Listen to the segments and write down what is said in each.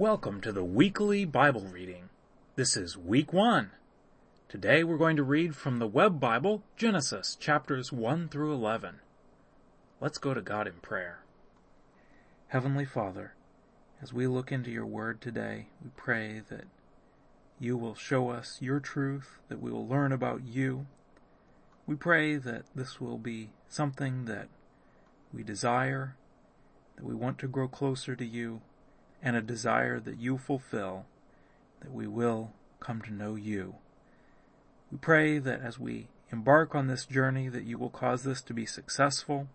Welcome to the weekly Bible reading. This is week one. Today we're going to read from the Web Bible, Genesis chapters 1 through 11. Let's go to God in prayer. Heavenly Father, as we look into your word today, we pray that you will show us your truth, that we will learn about you. We pray that this will be something that we desire, that we want to grow closer to you, and a desire that you fulfill, that we will come to know you. We pray that as we embark on this journey, that you will cause this to be successful,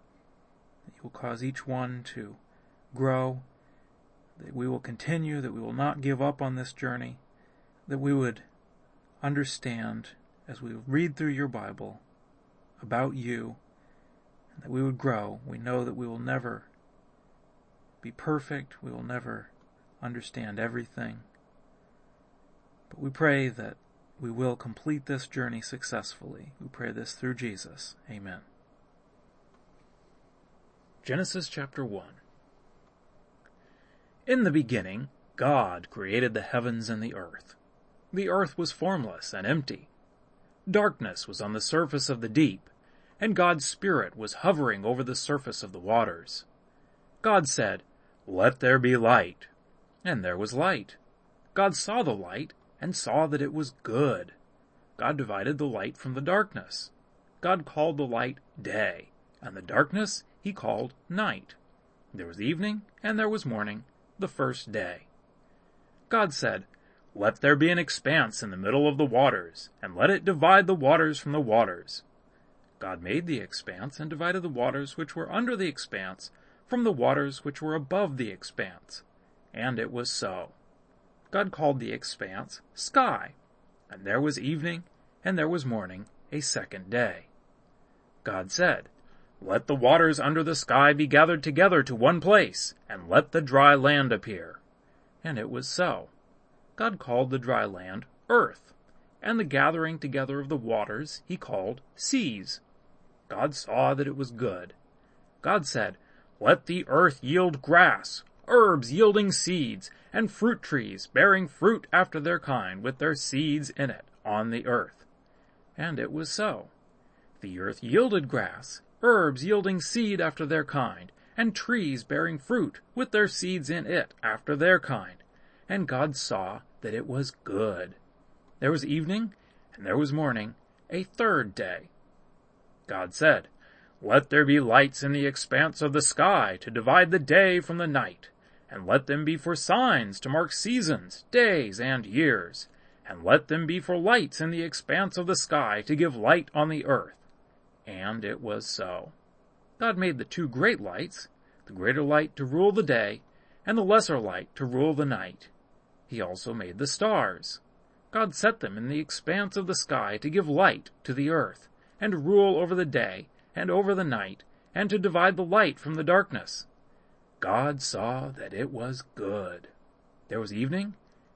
that you will cause each one to grow, that we will continue, that we will not give up on this journey, that we would understand as we read through your Bible about you, and that we would grow. We know that we will never be perfect, we will never understand everything. But we pray that we will complete this journey successfully. We pray this through Jesus. Amen. Genesis chapter 1 In the beginning, God created the heavens and the earth. The earth was formless and empty. Darkness was on the surface of the deep, and God's Spirit was hovering over the surface of the waters. God said, Let there be light. And there was light. God saw the light, and saw that it was good. God divided the light from the darkness. God called the light day, and the darkness he called night. There was evening, and there was morning, the first day. God said, Let there be an expanse in the middle of the waters, and let it divide the waters from the waters. God made the expanse, and divided the waters which were under the expanse from the waters which were above the expanse. And it was so. God called the expanse sky, and there was evening, and there was morning, a second day. God said, Let the waters under the sky be gathered together to one place, and let the dry land appear. And it was so. God called the dry land earth, and the gathering together of the waters he called seas. God saw that it was good. God said, Let the earth yield grass, herbs yielding seeds, and fruit trees bearing fruit after their kind with their seeds in it on the earth. And it was so. The earth yielded grass, herbs yielding seed after their kind, and trees bearing fruit with their seeds in it after their kind. And God saw that it was good. There was evening, and there was morning, a third day. God said, Let there be lights in the expanse of the sky to divide the day from the night, and let them be for signs to mark seasons, days, and years, and let them be for lights in the expanse of the sky to give light on the earth. And it was so. God made the two great lights, the greater light to rule the day, and the lesser light to rule the night. He also made the stars. God set them in the expanse of the sky to give light to the earth, and rule over the day, and over the night, and to divide the light from the darkness. God saw that it was good. There was evening,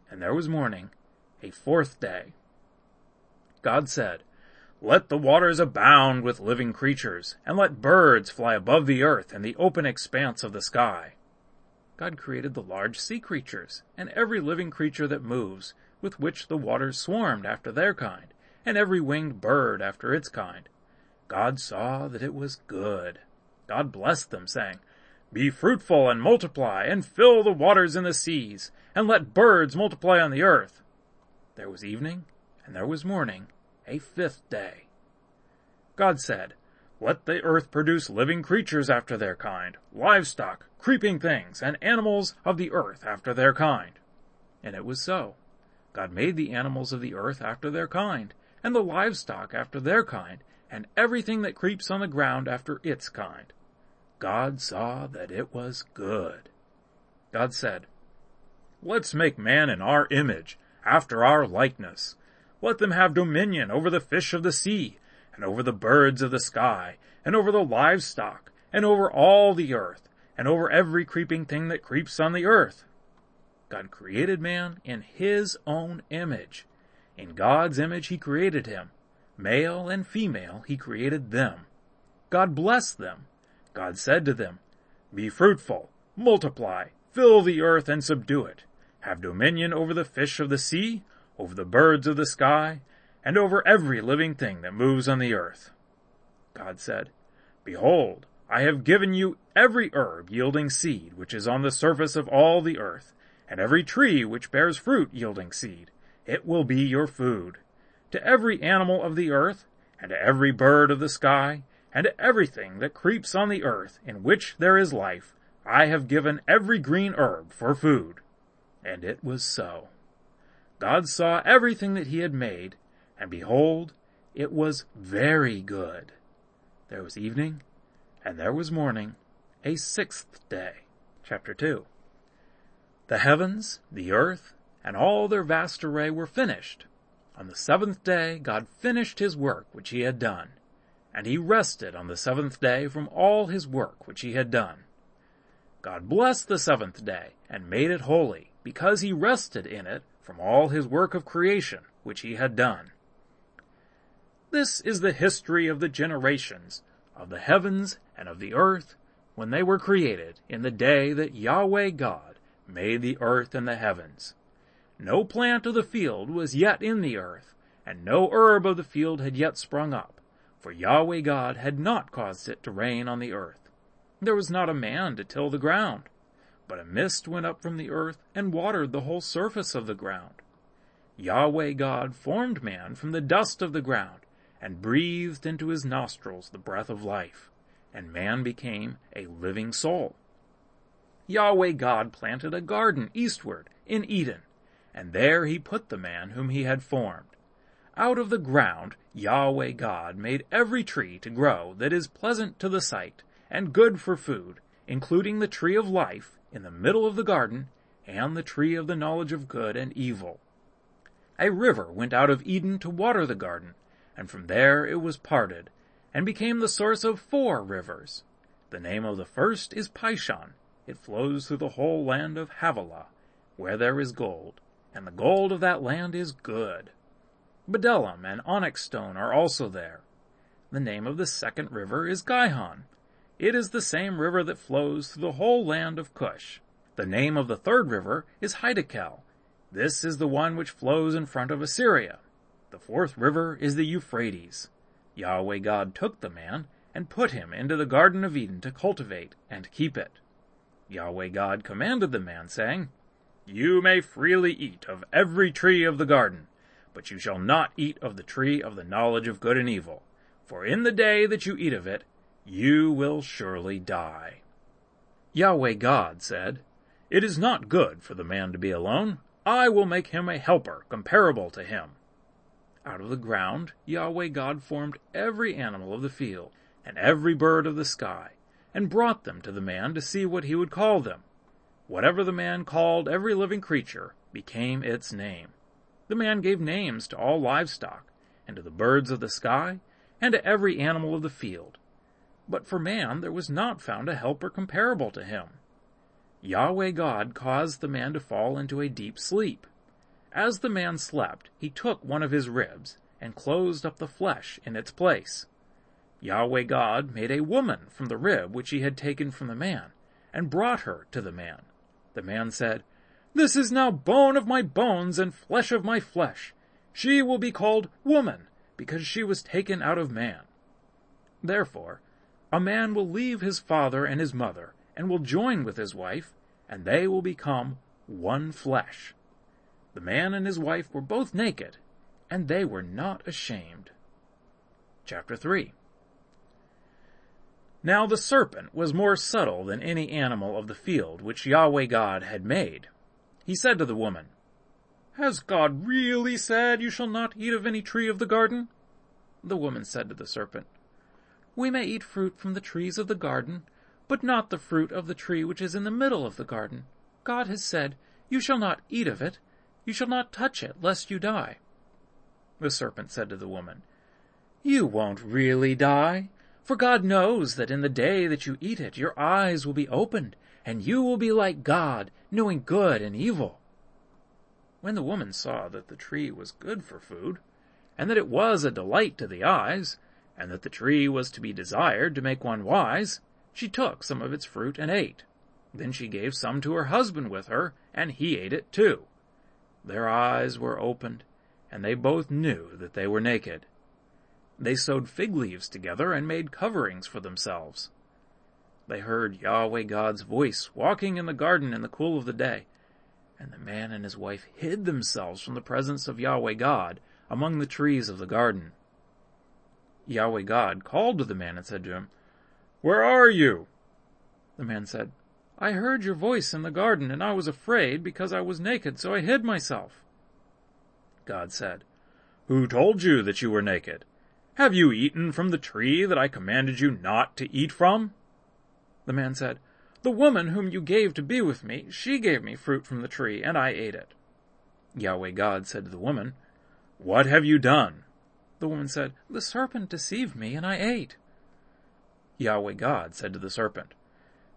and there was morning, a fourth day. God said, Let the waters abound with living creatures, and let birds fly above the earth and the open expanse of the sky. God created the large sea creatures, and every living creature that moves, with which the waters swarmed after their kind, and every winged bird after its kind. God saw that it was good. God blessed them, saying, be fruitful and multiply, and fill the waters in the seas, and let birds multiply on the earth. There was evening, and there was morning, a fifth day. God said, Let the earth produce living creatures after their kind, livestock, creeping things, and animals of the earth after their kind. And it was so. God made the animals of the earth after their kind, and the livestock after their kind, and everything that creeps on the ground after its kind. God saw that it was good. God said, Let's make man in our image, after our likeness. Let them have dominion over the fish of the sea, and over the birds of the sky, and over the livestock, and over all the earth, and over every creeping thing that creeps on the earth. God created man in his own image. In God's image he created him. Male and female he created them. God blessed them. God said to them, Be fruitful, multiply, fill the earth and subdue it. have dominion over the fish of the sea, over the birds of the sky, and over every living thing that moves on the earth. God said, Behold, I have given you every herb yielding seed which is on the surface of all the earth, and every tree which bears fruit yielding seed. It will be your food. To every animal of the earth, and to every bird of the sky, and everything that creeps on the earth in which there is life, I have given every green herb for food. And it was so. God saw everything that he had made, and behold, it was very good. There was evening, and there was morning, a sixth day. Chapter 2. The heavens, the earth, and all their vast array were finished. On the seventh day God finished his work which he had done, and he rested on the seventh day from all his work which he had done. God blessed the seventh day, and made it holy, because he rested in it from all his work of creation which he had done. This is the history of the generations of the heavens and of the earth when they were created in the day that Yahweh God made the earth and the heavens. No plant of the field was yet in the earth, and no herb of the field had yet sprung up, for Yahweh God had not caused it to rain on the earth. There was not a man to till the ground but a mist went up from the earth and watered the whole surface of the ground. Yahweh God formed man from the dust of the ground and breathed into his nostrils the breath of life, and man became a living soul. Yahweh God planted a garden eastward in Eden, and there he put the man whom he had formed. Out of the ground Yahweh God made every tree to grow that is pleasant to the sight and good for food, including the tree of life in the middle of the garden, and the tree of the knowledge of good and evil. A river went out of Eden to water the garden, and from there it was parted, and became the source of four rivers. The name of the first is Pishon. It flows through the whole land of Havilah, where there is gold, and the gold of that land is good. Bdellium and onyx stone are also there. The name of the second river is Gihon. It is the same river that flows through the whole land of Cush. The name of the third river is Hiddekel. This is the one which flows in front of Assyria. The fourth river is the Euphrates. Yahweh God took the man and put him into the Garden of Eden to cultivate and keep it. Yahweh God commanded the man, saying, You may freely eat of every tree of the garden, but you shall not eat of the tree of the knowledge of good and evil. For in the day that you eat of it, you will surely die. Yahweh God said, It is not good for the man to be alone. I will make him a helper comparable to him. Out of the ground Yahweh God formed every animal of the field and every bird of the sky, and brought them to the man to see what he would call them. Whatever the man called every living creature became its name. The man gave names to all livestock, and to the birds of the sky, and to every animal of the field, but for man there was not found a helper comparable to him. Yahweh God caused the man to fall into a deep sleep. As the man slept, he took one of his ribs and closed up the flesh in its place. Yahweh God made a woman from the rib which he had taken from the man, and brought her to the man. The man said, This is now bone of my bones and flesh of my flesh. She will be called woman, because she was taken out of man. Therefore, a man will leave his father and his mother, and will join with his wife, and they will become one flesh. The man and his wife were both naked, and they were not ashamed. Chapter 3 Now the serpent was more subtle than any animal of the field which Yahweh God had made. He said to the woman, Has God really said you shall not eat of any tree of the garden? The woman said to the serpent, we may eat fruit from the trees of the garden, but not the fruit of the tree which is in the middle of the garden. God has said, You shall not eat of it, you shall not touch it, lest you die. The serpent said to the woman, You won't really die, for God knows that in the day that you eat it, your eyes will be opened, and you will be like God, knowing good and evil. When the woman saw that the tree was good for food, and that it was a delight to the eyes, and that the tree was to be desired to make one wise, she took some of its fruit and ate. Then she gave some to her husband with her, and he ate it too. Their eyes were opened, and they both knew that they were naked. They sewed fig leaves together and made coverings for themselves. They heard Yahweh God's voice walking in the garden in the cool of the day, and the man and his wife hid themselves from the presence of Yahweh God among the trees of the garden. Yahweh God called to the man and said to him, Where are you? The man said, I heard your voice in the garden, and I was afraid because I was naked, so I hid myself. God said, Who told you that you were naked? Have you eaten from the tree that I commanded you not to eat from? The man said, The woman whom you gave to be with me, she gave me fruit from the tree, and I ate it. Yahweh God said to the woman, What have you done? The woman said, The serpent deceived me, and I ate. Yahweh God said to the serpent,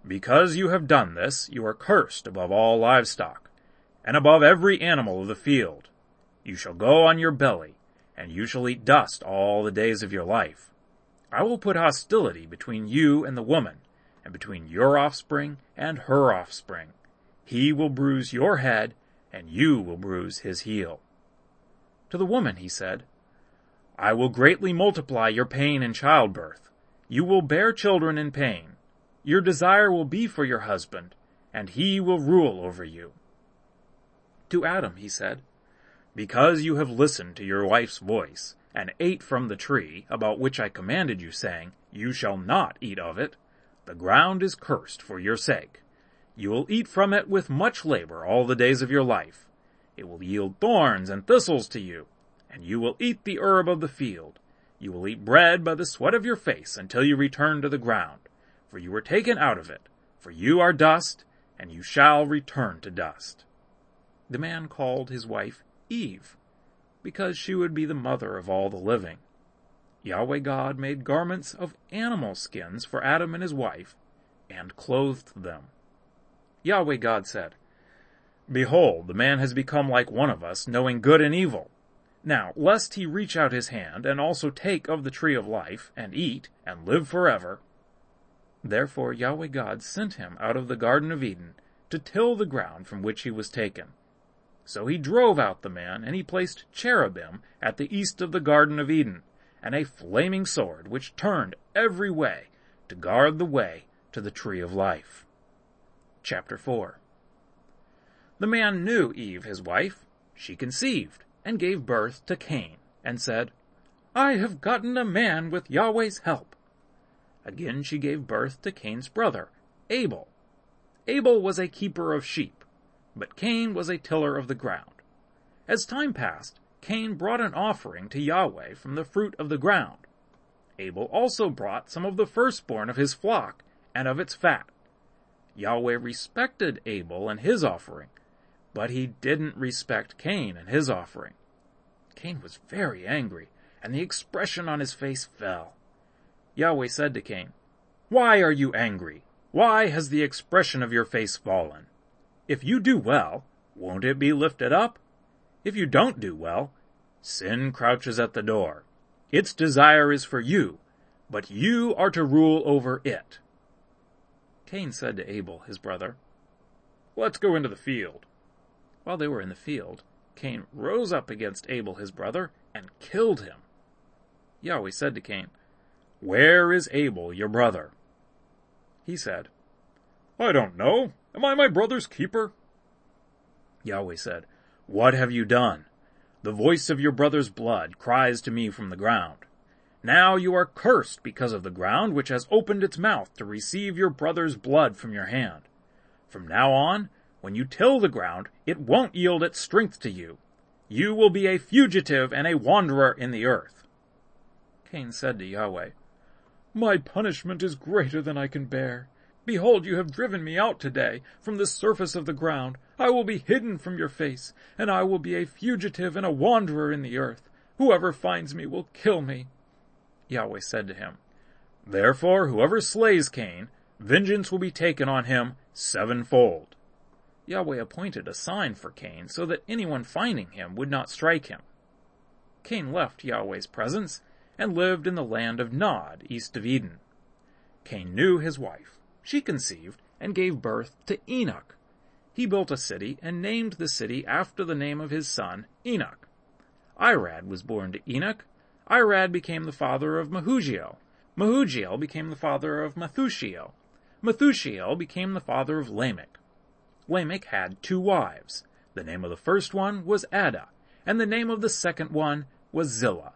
because you have done this, you are cursed above all livestock, and above every animal of the field. You shall go on your belly, and you shall eat dust all the days of your life. I will put hostility between you and the woman, and between your offspring and her offspring. He will bruise your head, and you will bruise his heel. To the woman he said, I will greatly multiply your pain in childbirth. You will bear children in pain. Your desire will be for your husband, and he will rule over you. To Adam he said, Because you have listened to your wife's voice, and ate from the tree about which I commanded you, saying, You shall not eat of it, the ground is cursed for your sake. You will eat from it with much labor all the days of your life. It will yield thorns and thistles to you, and you will eat the herb of the field. You will eat bread by the sweat of your face until you return to the ground for you were taken out of it, for you are dust, and you shall return to dust. The man called his wife Eve, because she would be the mother of all the living. Yahweh God made garments of animal skins for Adam and his wife, and clothed them. Yahweh God said, Behold, the man has become like one of us, knowing good and evil. Now, lest he reach out his hand, and also take of the tree of life, and eat, and live forever, Therefore Yahweh God sent him out of the Garden of Eden to till the ground from which he was taken. So he drove out the man, and he placed cherubim at the east of the Garden of Eden, and a flaming sword which turned every way to guard the way to the tree of life. Chapter 4 The man knew Eve his wife. She conceived, and gave birth to Cain, and said, I have gotten a man with Yahweh's help. Again she gave birth to Cain's brother, Abel. Abel was a keeper of sheep, but Cain was a tiller of the ground. As time passed, Cain brought an offering to Yahweh from the fruit of the ground. Abel also brought some of the firstborn of his flock and of its fat. Yahweh respected Abel and his offering, but he didn't respect Cain and his offering. Cain was very angry, and the expression on his face fell. Yahweh said to Cain, Why are you angry? Why has the expression of your face fallen? If you do well, won't it be lifted up? If you don't do well, sin crouches at the door. Its desire is for you, but you are to rule over it. Cain said to Abel, his brother, Let's go into the field. While they were in the field, Cain rose up against Abel, his brother, and killed him. Yahweh said to Cain, where is Abel, your brother? He said, I don't know. Am I my brother's keeper? Yahweh said, What have you done? The voice of your brother's blood cries to me from the ground. Now you are cursed because of the ground which has opened its mouth to receive your brother's blood from your hand. From now on, when you till the ground, it won't yield its strength to you. You will be a fugitive and a wanderer in the earth. Cain said to Yahweh, my punishment is greater than I can bear. Behold, you have driven me out today from the surface of the ground. I will be hidden from your face, and I will be a fugitive and a wanderer in the earth. Whoever finds me will kill me. Yahweh said to him, Therefore, whoever slays Cain, vengeance will be taken on him sevenfold. Yahweh appointed a sign for Cain so that anyone finding him would not strike him. Cain left Yahweh's presence and lived in the land of Nod, east of Eden. Cain knew his wife. She conceived and gave birth to Enoch. He built a city and named the city after the name of his son, Enoch. Irad was born to Enoch. Irad became the father of Mehujael. Mehujael became the father of Methushael. Methushael became the father of Lamech. Lamech had two wives. The name of the first one was Adah, and the name of the second one was Zillah.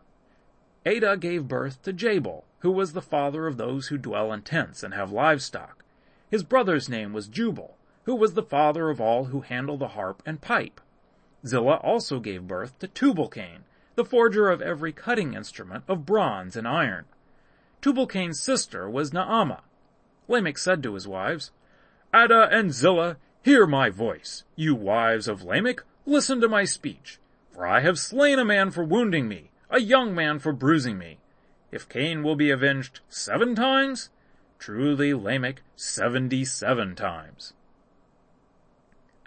Adah gave birth to Jabal, who was the father of those who dwell in tents and have livestock. His brother's name was Jubal, who was the father of all who handle the harp and pipe. Zillah also gave birth to Tubal-Cain, the forger of every cutting instrument of bronze and iron. Tubal-Cain's sister was Naamah. Lamech said to his wives, Adah and Zillah, hear my voice. You wives of Lamech, listen to my speech. For I have slain a man for wounding me, a young man for bruising me. If Cain will be avenged seven times, truly Lamech seventy-seven times.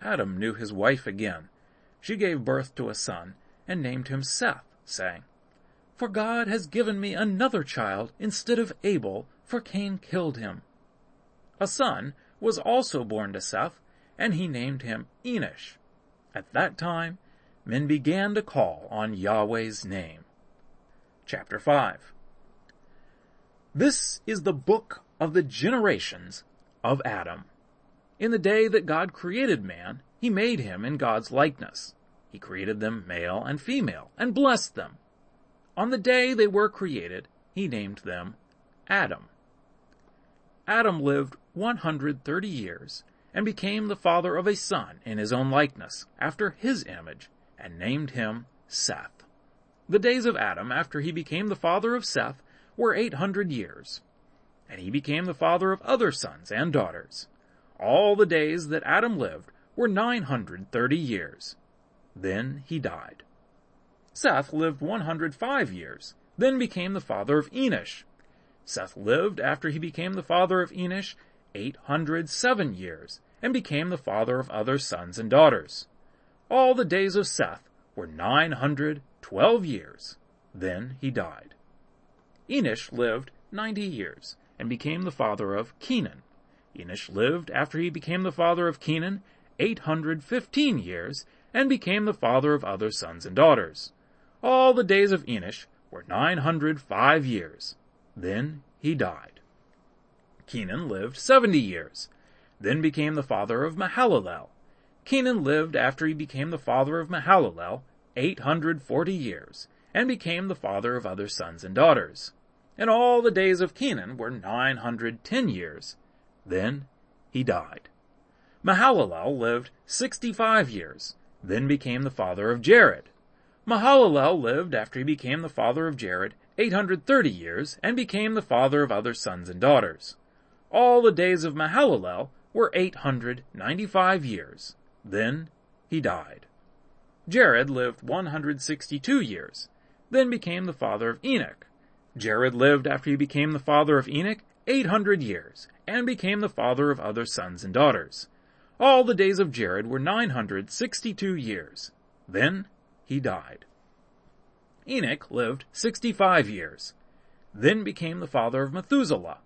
Adam knew his wife again. She gave birth to a son and named him Seth, saying, For God has given me another child instead of Abel, for Cain killed him. A son was also born to Seth, and he named him Enosh. At that time, men began to call on Yahweh's name. Chapter 5 This is the book of the generations of Adam. In the day that God created man, he made him in God's likeness. He created them male and female, and blessed them. On the day they were created, he named them Adam. Adam lived 130 years, and became the father of a son in his own likeness, after his image, and named him Seth. The days of Adam after he became the father of Seth were eight hundred years. And he became the father of other sons and daughters. All the days that Adam lived were nine hundred thirty years. Then he died. Seth lived one hundred five years, then became the father of Enosh. Seth lived after he became the father of Enosh eight hundred seven years, and became the father of other sons and daughters. All the days of Seth were nine hundred twelve years. Then he died. Enosh lived ninety years, and became the father of Kenan. Enosh lived after he became the father of Kenan eight hundred fifteen years, and became the father of other sons and daughters. All the days of Enosh were nine hundred five years. Then he died. Kenan lived seventy years, then became the father of Mahalalel. Kenan lived after he became the father of Mahalalel 840 years, and became the father of other sons and daughters. And all the days of Kenan were 910 years. Then he died. Mahalalel lived 65 years, then became the father of Jared. Mahalalel lived after he became the father of Jared 830 years, and became the father of other sons and daughters. All the days of Mahalalel were 895 years. Then he died. Jared lived 162 years, then became the father of Enoch. Jared lived after he became the father of Enoch 800 years, and became the father of other sons and daughters. All the days of Jared were 962 years. Then he died. Enoch lived 65 years, then became the father of Methuselah.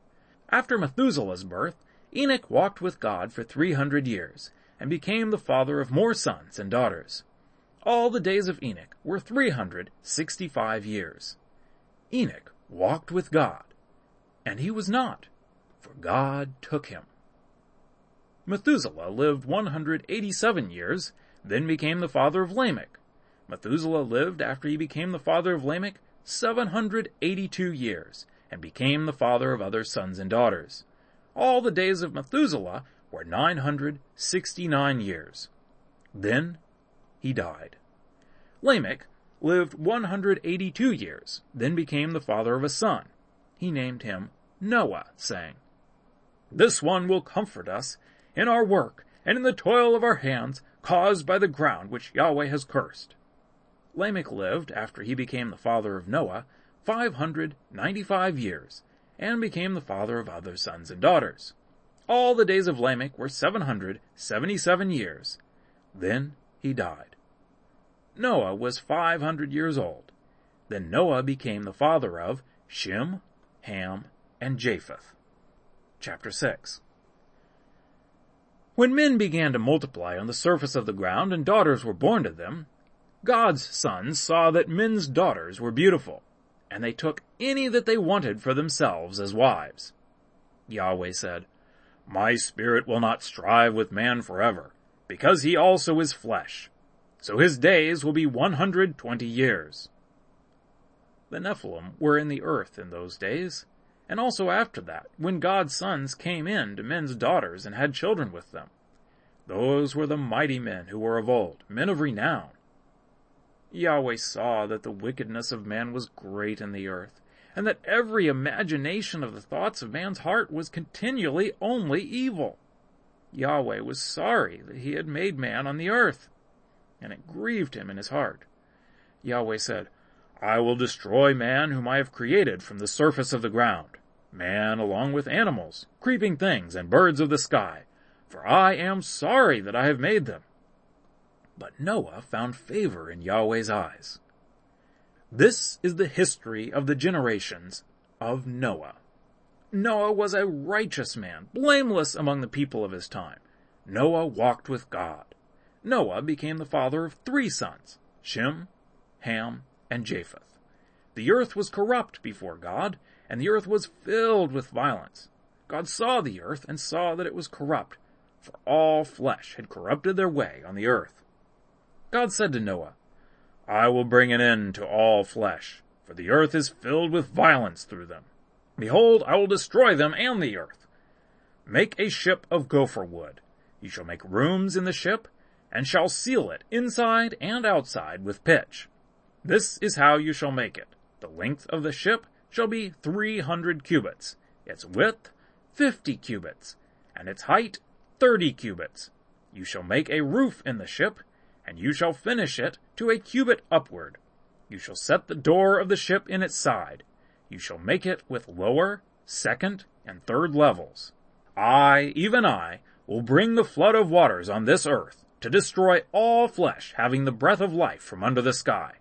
After Methuselah's birth, Enoch walked with God for 300 years, and became the father of more sons and daughters. All the days of Enoch were 365 years. Enoch walked with God, and he was not, for God took him. Methuselah lived 187 years, then became the father of Lamech. Methuselah lived after he became the father of Lamech 782 years, and became the father of other sons and daughters. All the days of Methuselah were 969 years. Then he died. Lamech lived 182 years, then became the father of a son. He named him Noah, saying, This one will comfort us in our work and in the toil of our hands caused by the ground which Yahweh has cursed. Lamech lived, after he became the father of Noah, 595 years, and became the father of other sons and daughters. All the days of Lamech were 777 years. Then he died. Noah was 500 years old. Then Noah became the father of Shem, Ham, and Japheth. Chapter 6 When men began to multiply on the surface of the ground and daughters were born to them, God's sons saw that men's daughters were beautiful, and they took any that they wanted for themselves as wives. Yahweh said, My spirit will not strive with man forever, because he also is flesh. So his days will be one hundred twenty years. The Nephilim were in the earth in those days, and also after that, when God's sons came in to men's daughters and had children with them. Those were the mighty men who were of old, men of renown. Yahweh saw that the wickedness of man was great in the earth, and that every imagination of the thoughts of man's heart was continually only evil. Yahweh was sorry that he had made man on the earth, and it grieved him in his heart. Yahweh said, I will destroy man whom I have created from the surface of the ground, man along with animals, creeping things, and birds of the sky, for I am sorry that I have made them. But Noah found favor in Yahweh's eyes. This is the history of the generations of Noah. Noah was a righteous man, blameless among the people of his time. Noah walked with God. Noah became the father of three sons, Shem, Ham, and Japheth. The earth was corrupt before God, and the earth was filled with violence. God saw the earth and saw that it was corrupt, for all flesh had corrupted their way on the earth. God said to Noah, I will bring an end to all flesh, for the earth is filled with violence through them. Behold, I will destroy them and the earth. Make a ship of gopher wood. You shall make rooms in the ship, and shall seal it inside and outside with pitch. This is how you shall make it. The length of the ship shall be three hundred cubits, its width fifty cubits, and its height thirty cubits. You shall make a roof in the ship, and you shall finish it to a cubit upward. You shall set the door of the ship in its side. You shall make it with lower, second, and third levels. I, even I, will bring the flood of waters on this earth to destroy all flesh having the breath of life from under the sky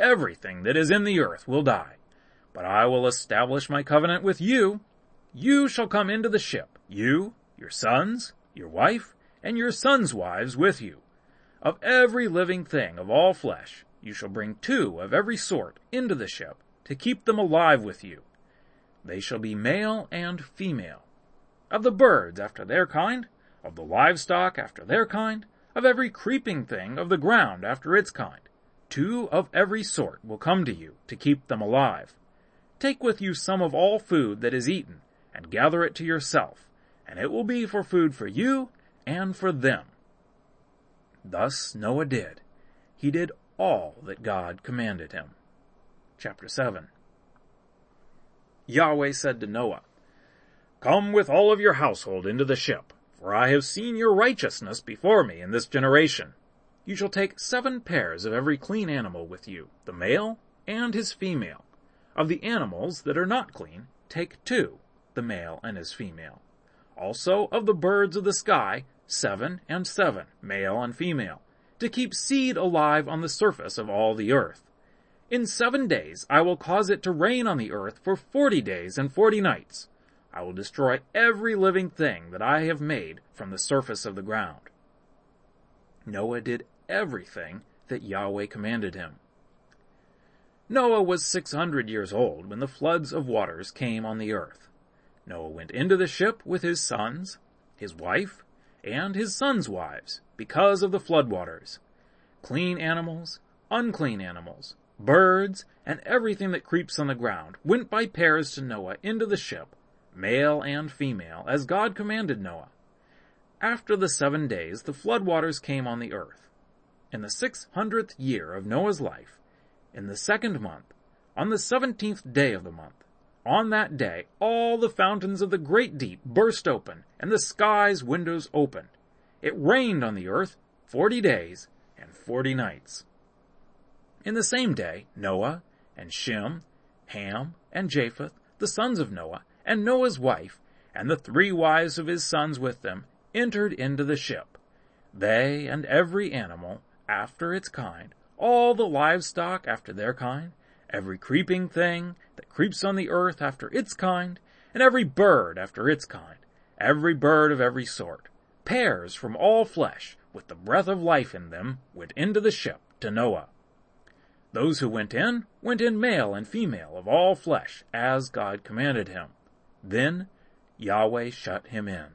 everything that is in the earth will die. But I will establish my covenant with you. You shall come into the ship, you, your sons, your wife, and your sons' wives with you. Of every living thing of all flesh, you shall bring two of every sort into the ship, to keep them alive with you. They shall be male and female. Of the birds after their kind, of the livestock after their kind, of every creeping thing of the ground after its kind Two of every sort will come to you to keep them alive. Take with you some of all food that is eaten, and gather it to yourself, and it will be for food for you and for them. Thus Noah did. He did all that God commanded him. Chapter 7 Yahweh said to Noah, Come with all of your household into the ship, for I have seen your righteousness before me in this generation. You shall take seven pairs of every clean animal with you, the male and his female. Of the animals that are not clean, take two, the male and his female. Also of the birds of the sky, seven and seven, male and female, to keep seed alive on the surface of all the earth. In seven days I will cause it to rain on the earth for forty days and forty nights. I will destroy every living thing that I have made from the surface of the ground. Noah did everything that Yahweh commanded him. Noah was 600 years old when the floods of waters came on the earth. Noah went into the ship with his sons, his wife, and his sons' wives because of the flood waters. Clean animals, unclean animals, birds, and everything that creeps on the ground went by pairs to Noah into the ship, male and female, as God commanded Noah. After the seven days, the flood waters came on the earth in the six hundredth year of Noah's life, in the second month, on the seventeenth day of the month. On that day, all the fountains of the great deep burst open, and the sky's windows opened. It rained on the earth forty days and forty nights. In the same day, Noah and Shem, Ham, and Japheth, the sons of Noah, and Noah's wife, and the three wives of his sons with them, entered into the ship. They and every animal after its kind, all the livestock after their kind, every creeping thing that creeps on the earth after its kind, and every bird after its kind, every bird of every sort. pairs from all flesh, with the breath of life in them, went into the ship to Noah. Those who went in, went in male and female of all flesh, as God commanded him. Then Yahweh shut him in.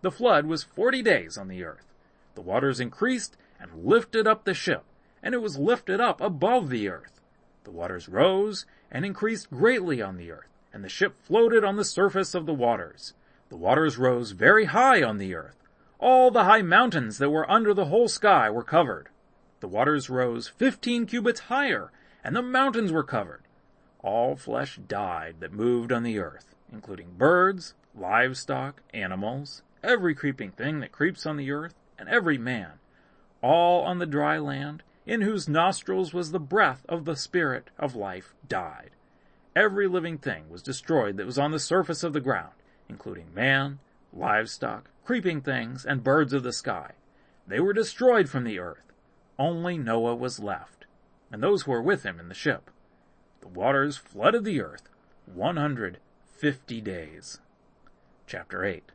The flood was forty days on the earth. The waters increased and lifted up the ship, and it was lifted up above the earth. The waters rose and increased greatly on the earth, and the ship floated on the surface of the waters. The waters rose very high on the earth. All the high mountains that were under the whole sky were covered. The waters rose fifteen cubits higher, and the mountains were covered. All flesh died that moved on the earth, including birds, livestock, animals, every creeping thing that creeps on the earth, and every man, all on the dry land, in whose nostrils was the breath of the Spirit of life, died. Every living thing was destroyed that was on the surface of the ground, including man, livestock, creeping things, and birds of the sky. They were destroyed from the earth. Only Noah was left, and those who were with him in the ship. The waters flooded the earth 150 days. Chapter 8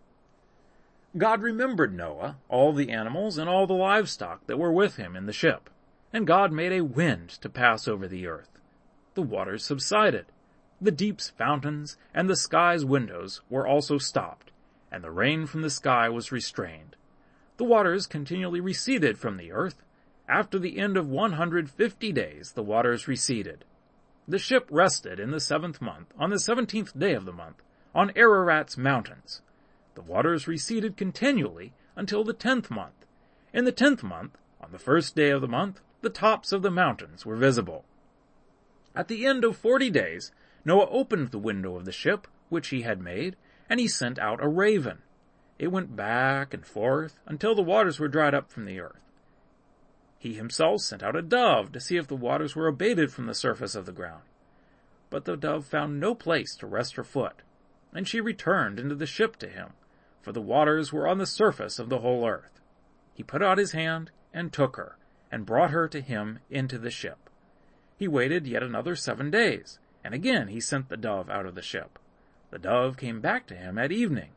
God remembered Noah, all the animals, and all the livestock that were with him in the ship. And God made a wind to pass over the earth. The waters subsided. The deep's fountains and the sky's windows were also stopped, and the rain from the sky was restrained. The waters continually receded from the earth. After the end of 150 days, the waters receded. The ship rested in the seventh month, on the seventeenth day of the month, on Ararat's mountains. The waters receded continually until the tenth month. In the tenth month, on the first day of the month, the tops of the mountains were visible. At the end of forty days, Noah opened the window of the ship, which he had made, and he sent out a raven. It went back and forth until the waters were dried up from the earth. He himself sent out a dove to see if the waters were abated from the surface of the ground. But the dove found no place to rest her foot, and she returned into the ship to him for the waters were on the surface of the whole earth. He put out his hand and took her, and brought her to him into the ship. He waited yet another seven days, and again he sent the dove out of the ship. The dove came back to him at evening,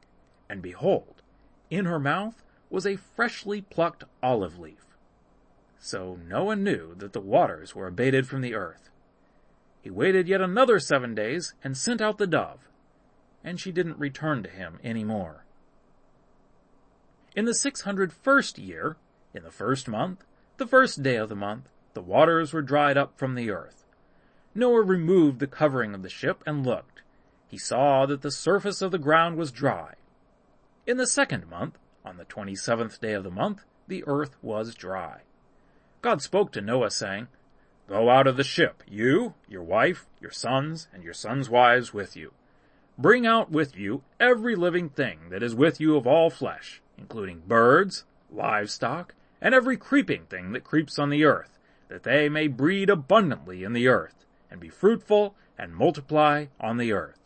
and behold, in her mouth was a freshly plucked olive leaf. So Noah knew that the waters were abated from the earth. He waited yet another seven days and sent out the dove, and she didn't return to him any more. In the 601st year, in the first month, the first day of the month, the waters were dried up from the earth. Noah removed the covering of the ship and looked. He saw that the surface of the ground was dry. In the second month, on the twenty-seventh day of the month, the earth was dry. God spoke to Noah saying, Go out of the ship, you, your wife, your sons, and your sons' wives with you. Bring out with you every living thing that is with you of all flesh, including birds, livestock, and every creeping thing that creeps on the earth, that they may breed abundantly in the earth, and be fruitful and multiply on the earth.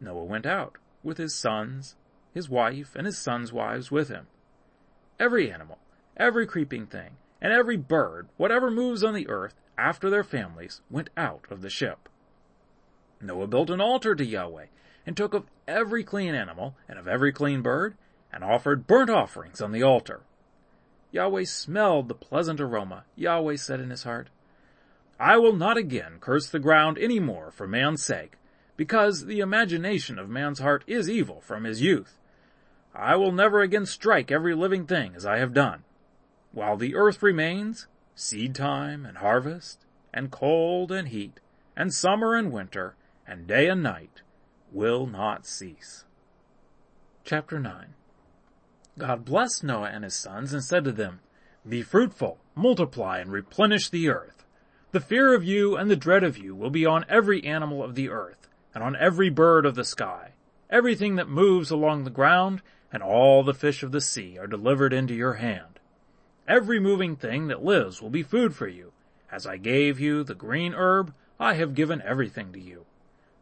Noah went out with his sons, his wife, and his sons' wives with him. Every animal, every creeping thing, and every bird, whatever moves on the earth, after their families, went out of the ship. Noah built an altar to Yahweh, and took of every clean animal, and of every clean bird, and offered burnt offerings on the altar. Yahweh smelled the pleasant aroma. Yahweh said in his heart, I will not again curse the ground any more for man's sake, because the imagination of man's heart is evil from his youth. I will never again strike every living thing as I have done. While the earth remains, seed time and harvest, and cold and heat, and summer and winter, and day and night, will not cease. Chapter 9 God blessed Noah and his sons and said to them, Be fruitful, multiply, and replenish the earth. The fear of you and the dread of you will be on every animal of the earth, and on every bird of the sky. Everything that moves along the ground, and all the fish of the sea are delivered into your hand. Every moving thing that lives will be food for you. As I gave you the green herb, I have given everything to you.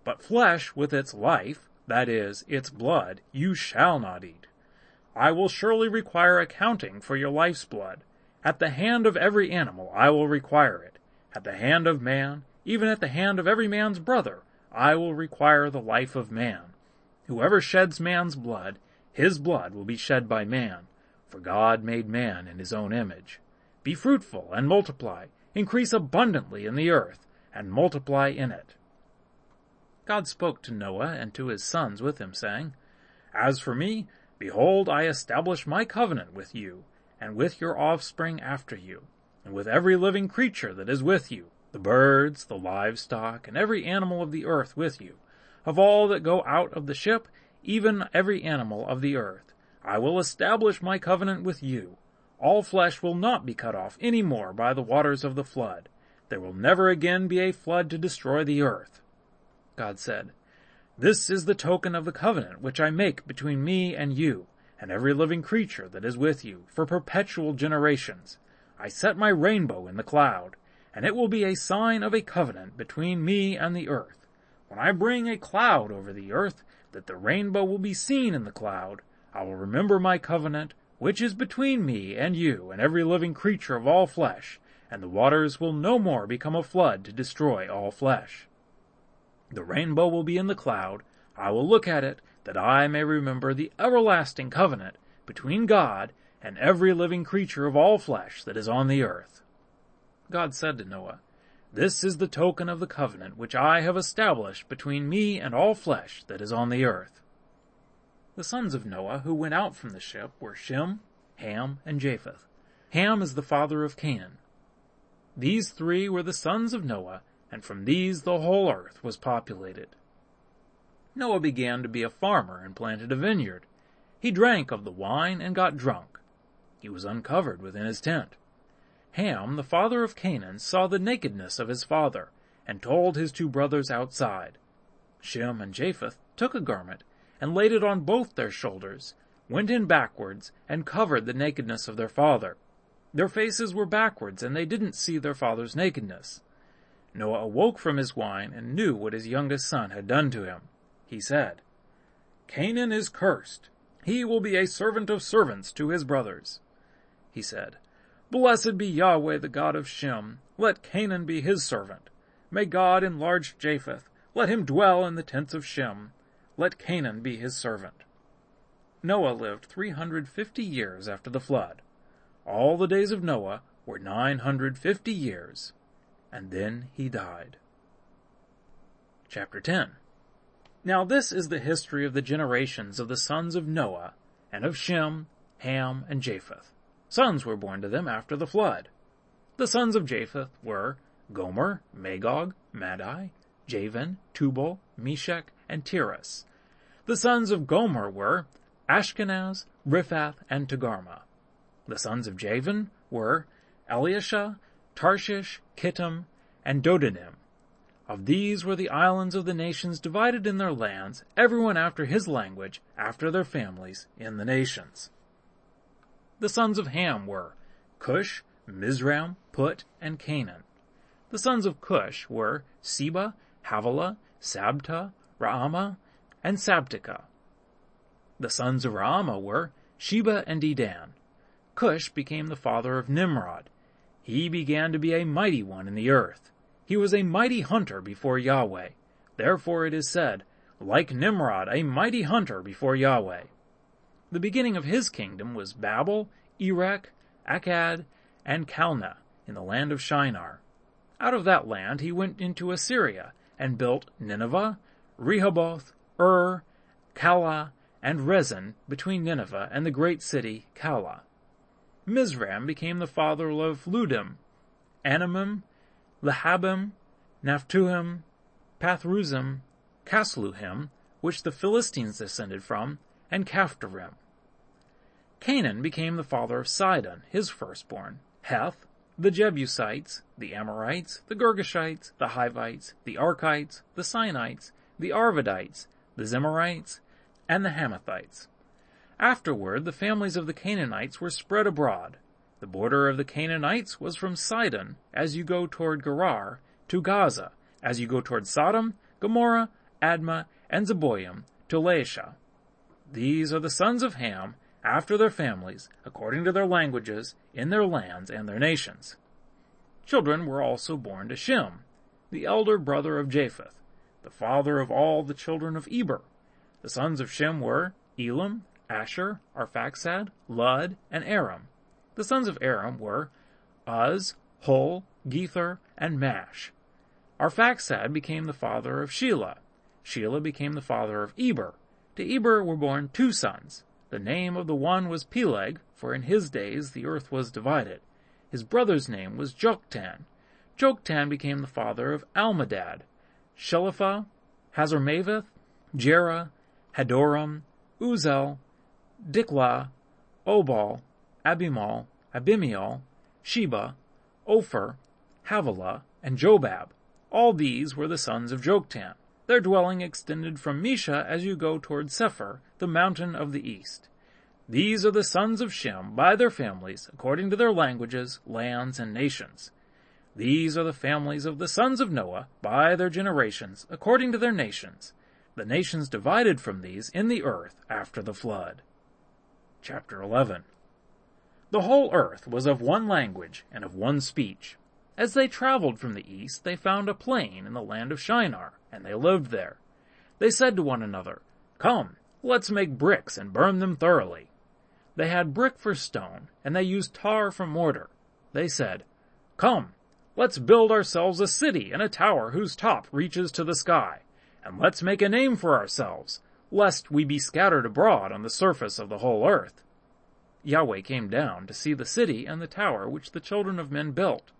But flesh with its life, that is, its blood, you shall not eat. I will surely require accounting for your life's blood. At the hand of every animal I will require it. At the hand of man, even at the hand of every man's brother, I will require the life of man. Whoever sheds man's blood, His blood will be shed by man, for God made man in his own image. Be fruitful and multiply, increase abundantly in the earth, and multiply in it. God spoke to Noah and to his sons with him, saying, As for me, behold, I establish my covenant with you, and with your offspring after you, and with every living creature that is with you, the birds, the livestock, and every animal of the earth with you, of all that go out of the ship, even every animal of the earth. I will establish my covenant with you. All flesh will not be cut off any more by the waters of the flood. There will never again be a flood to destroy the earth. God said, This is the token of the covenant which I make between me and you, and every living creature that is with you, for perpetual generations. I set my rainbow in the cloud, and it will be a sign of a covenant between me and the earth. When I bring a cloud over the earth, that the rainbow will be seen in the cloud, I will remember my covenant, which is between me and you and every living creature of all flesh, and the waters will no more become a flood to destroy all flesh. The rainbow will be in the cloud. I will look at it, that I may remember the everlasting covenant between God and every living creature of all flesh that is on the earth. God said to Noah, This is the token of the covenant which I have established between me and all flesh that is on the earth. The sons of Noah who went out from the ship were Shem, Ham, and Japheth. Ham is the father of Canaan. These three were the sons of Noah, and from these the whole earth was populated. Noah began to be a farmer and planted a vineyard. He drank of the wine and got drunk. He was uncovered within his tent. Ham, the father of Canaan, saw the nakedness of his father, and told his two brothers outside. Shem and Japheth took a garment, and laid it on both their shoulders, went in backwards, and covered the nakedness of their father. Their faces were backwards, and they didn't see their father's nakedness. Noah awoke from his wine and knew what his youngest son had done to him. He said, Canaan is cursed. He will be a servant of servants to his brothers. He said, Blessed be Yahweh, the God of Shem. Let Canaan be his servant. May God enlarge Japheth. Let him dwell in the tents of Shem. Let Canaan be his servant. Noah lived 350 years after the flood. All the days of Noah were 950 years, and then he died. Chapter 10 Now this is the history of the generations of the sons of Noah, and of Shem, Ham, and Japheth. Sons were born to them after the flood. The sons of Japheth were Gomer, Magog, Madai, Javan, Tubal, Meshech, and Tiras. The sons of Gomer were Ashkenaz, Riphath, and Togarmah. The sons of Javan were Elishah, Tarshish, Kittim, and Dodanim. Of these were the islands of the nations divided in their lands, everyone after his language, after their families, in the nations. The sons of Ham were Cush, Mizraim, Put, and Canaan. The sons of Cush were Seba, Havilah, Sabta, Raamah, and Sabteca. The sons of Raamah were Sheba and Dedan. Cush became the father of Nimrod. He began to be a mighty one in the earth. He was a mighty hunter before Yahweh. Therefore it is said, like Nimrod, a mighty hunter before Yahweh. The beginning of his kingdom was Babel, Erech, Akkad, and Calneh in the land of Shinar. Out of that land he went into Assyria and built Nineveh, Rehoboth, Ir, Calah, and Resen between Nineveh and the great city Calah. Mizraim became the father of Ludim, Anamim, Lehabim, Naphtuhim, Pathrusim, Casluhim, which the Philistines descended from, and Caphtorim. Canaan became the father of Sidon, his firstborn, Heth, the Jebusites, the Amorites, the Girgashites, the Hivites, the Arkites, the Sinites, the Arvadites, the Zemarites, and the Hamathites. Afterward, the families of the Canaanites were spread abroad. The border of the Canaanites was from Sidon, as you go toward Gerar, to Gaza, as you go toward Sodom, Gomorrah, Admah, and Zeboim, to Lasha. These are the sons of Ham, after their families, according to their languages, in their lands and their nations. Children were also born to Shem, the elder brother of Japheth, the father of all the children of Eber. The sons of Shem were Elam, Asshur, Arphaxad, Lud, and Aram. The sons of Aram were Uz, Hul, Gether, and Mash. Arphaxad became the father of Shelah. Shelah became the father of Eber. To Eber were born two sons. The name of the one was Peleg, for in his days the earth was divided. His brother's name was Joktan. Joktan became the father of Almodad, Shelepha, Hazarmaveth, Jerah, Hadoram, Uzal, Diklah, Obal, Abimal, Abimael, Sheba, Ophir, Havilah, and Jobab. All these were the sons of Joktan. Their dwelling extended from Mesha as you go toward Sephar, the mountain of the east. These are the sons of Shem by their families, according to their languages, lands, and nations. These are the families of the sons of Noah by their generations, according to their nations. The nations divided from these in the earth after the flood. Chapter 11 The whole earth was of one language and of one speech. As they traveled from the east, they found a plain in the land of Shinar, and they lived there. They said to one another, Come, let's make bricks and burn them thoroughly. They had brick for stone, and they used tar for mortar. They said, Come, let's build ourselves a city and a tower whose top reaches to the sky, and let's make a name for ourselves, lest we be scattered abroad on the surface of the whole earth. Yahweh came down to see the city and the tower which the children of men built.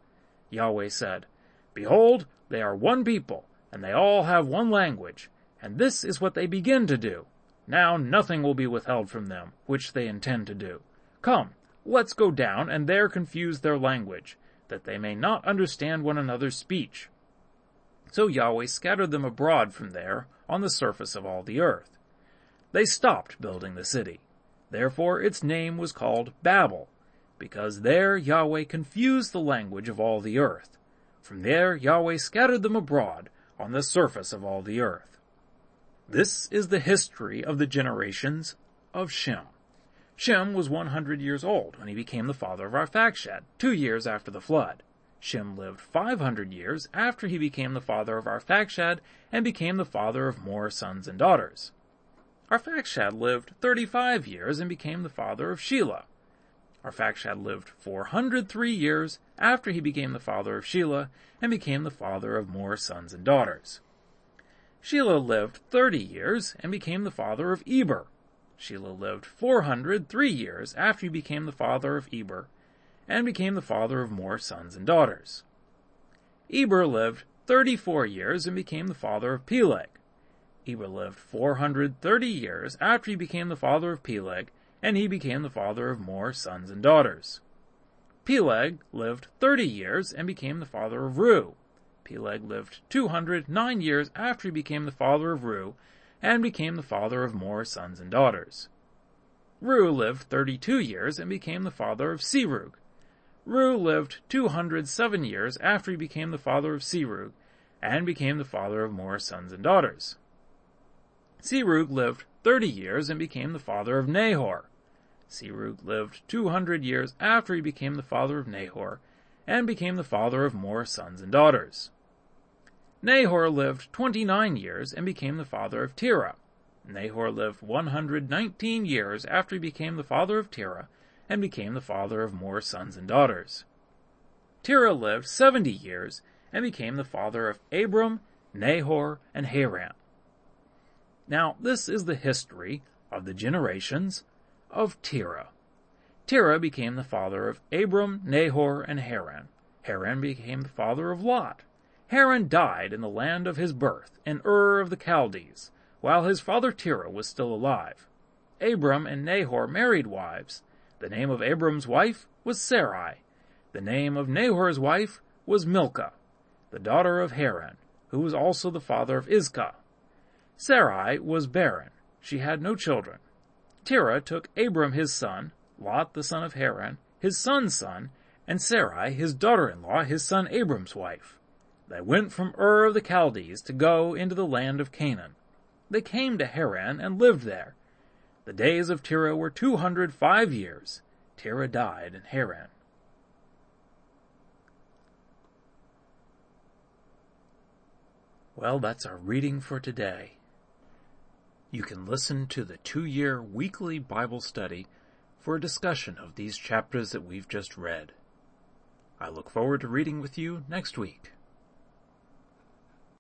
Yahweh said, Behold, they are one people, and they all have one language, and this is what they begin to do. Now nothing will be withheld from them, which they intend to do. Come, let's go down and there confuse their language, that they may not understand one another's speech. So Yahweh scattered them abroad from there on the surface of all the earth. They stopped building the city. Therefore its name was called Babel, because there Yahweh confused the language of all the earth. From there Yahweh scattered them abroad on the surface of all the earth. This is the history of the generations of Shem. Shem was 100 years old when he became the father of Arphaxad, two years after the flood. Shem lived 500 years after he became the father of Arphaxad and became the father of more sons and daughters. Arphaxad lived 35 years and became the father of Shelah. Arphaxad lived 403 years after he became the father of Shelah and became the father of more sons and daughters. Shelah lived 30 years and became the father of Eber. Shelah lived 403 years after he became the father of Eber and became the father of more sons and daughters. Eber lived 34 years and became the father of Peleg. Eber lived 430 years after he became the father of Peleg, and he became the father of more sons and daughters. Peleg lived 30 years and became the father of Reu. Peleg lived 209 years after he became the father of Reu, and became the father of more sons and daughters. Reu lived 32 years and became the father of Serug. Reu lived 207 years after he became the father of Serug, and became the father of more sons and daughters. Serug lived 30 years and became the father of Nahor. Serug lived 200 years after he became the father of Nahor, and became the father of more sons and daughters. Nahor lived 29 years and became the father of Terah. Nahor lived 119 years after he became the father of Terah, and became the father of more sons and daughters. Terah lived 70 years and became the father of Abram, Nahor, and Haran. Now, this is the history of the generations of Terah. Terah became the father of Abram, Nahor, and Haran. Haran became the father of Lot. Haran died in the land of his birth, in Ur of the Chaldees, while his father Terah was still alive. Abram and Nahor married wives. The name of Abram's wife was Sarai. The name of Nahor's wife was Milcah, the daughter of Haran, who was also the father of Iscah. Sarai was barren. She had no children. Terah took Abram his son, Lot the son of Haran, his son's son, and Sarai his daughter-in-law, his son Abram's wife. They went from Ur of the Chaldees to go into the land of Canaan. They came to Haran and lived there. The days of Terah were two hundred five years. Terah died in Haran. Well, that's our reading for today. You can listen to the two-year weekly Bible study for a discussion of these chapters that we've just read. I look forward to reading with you next week.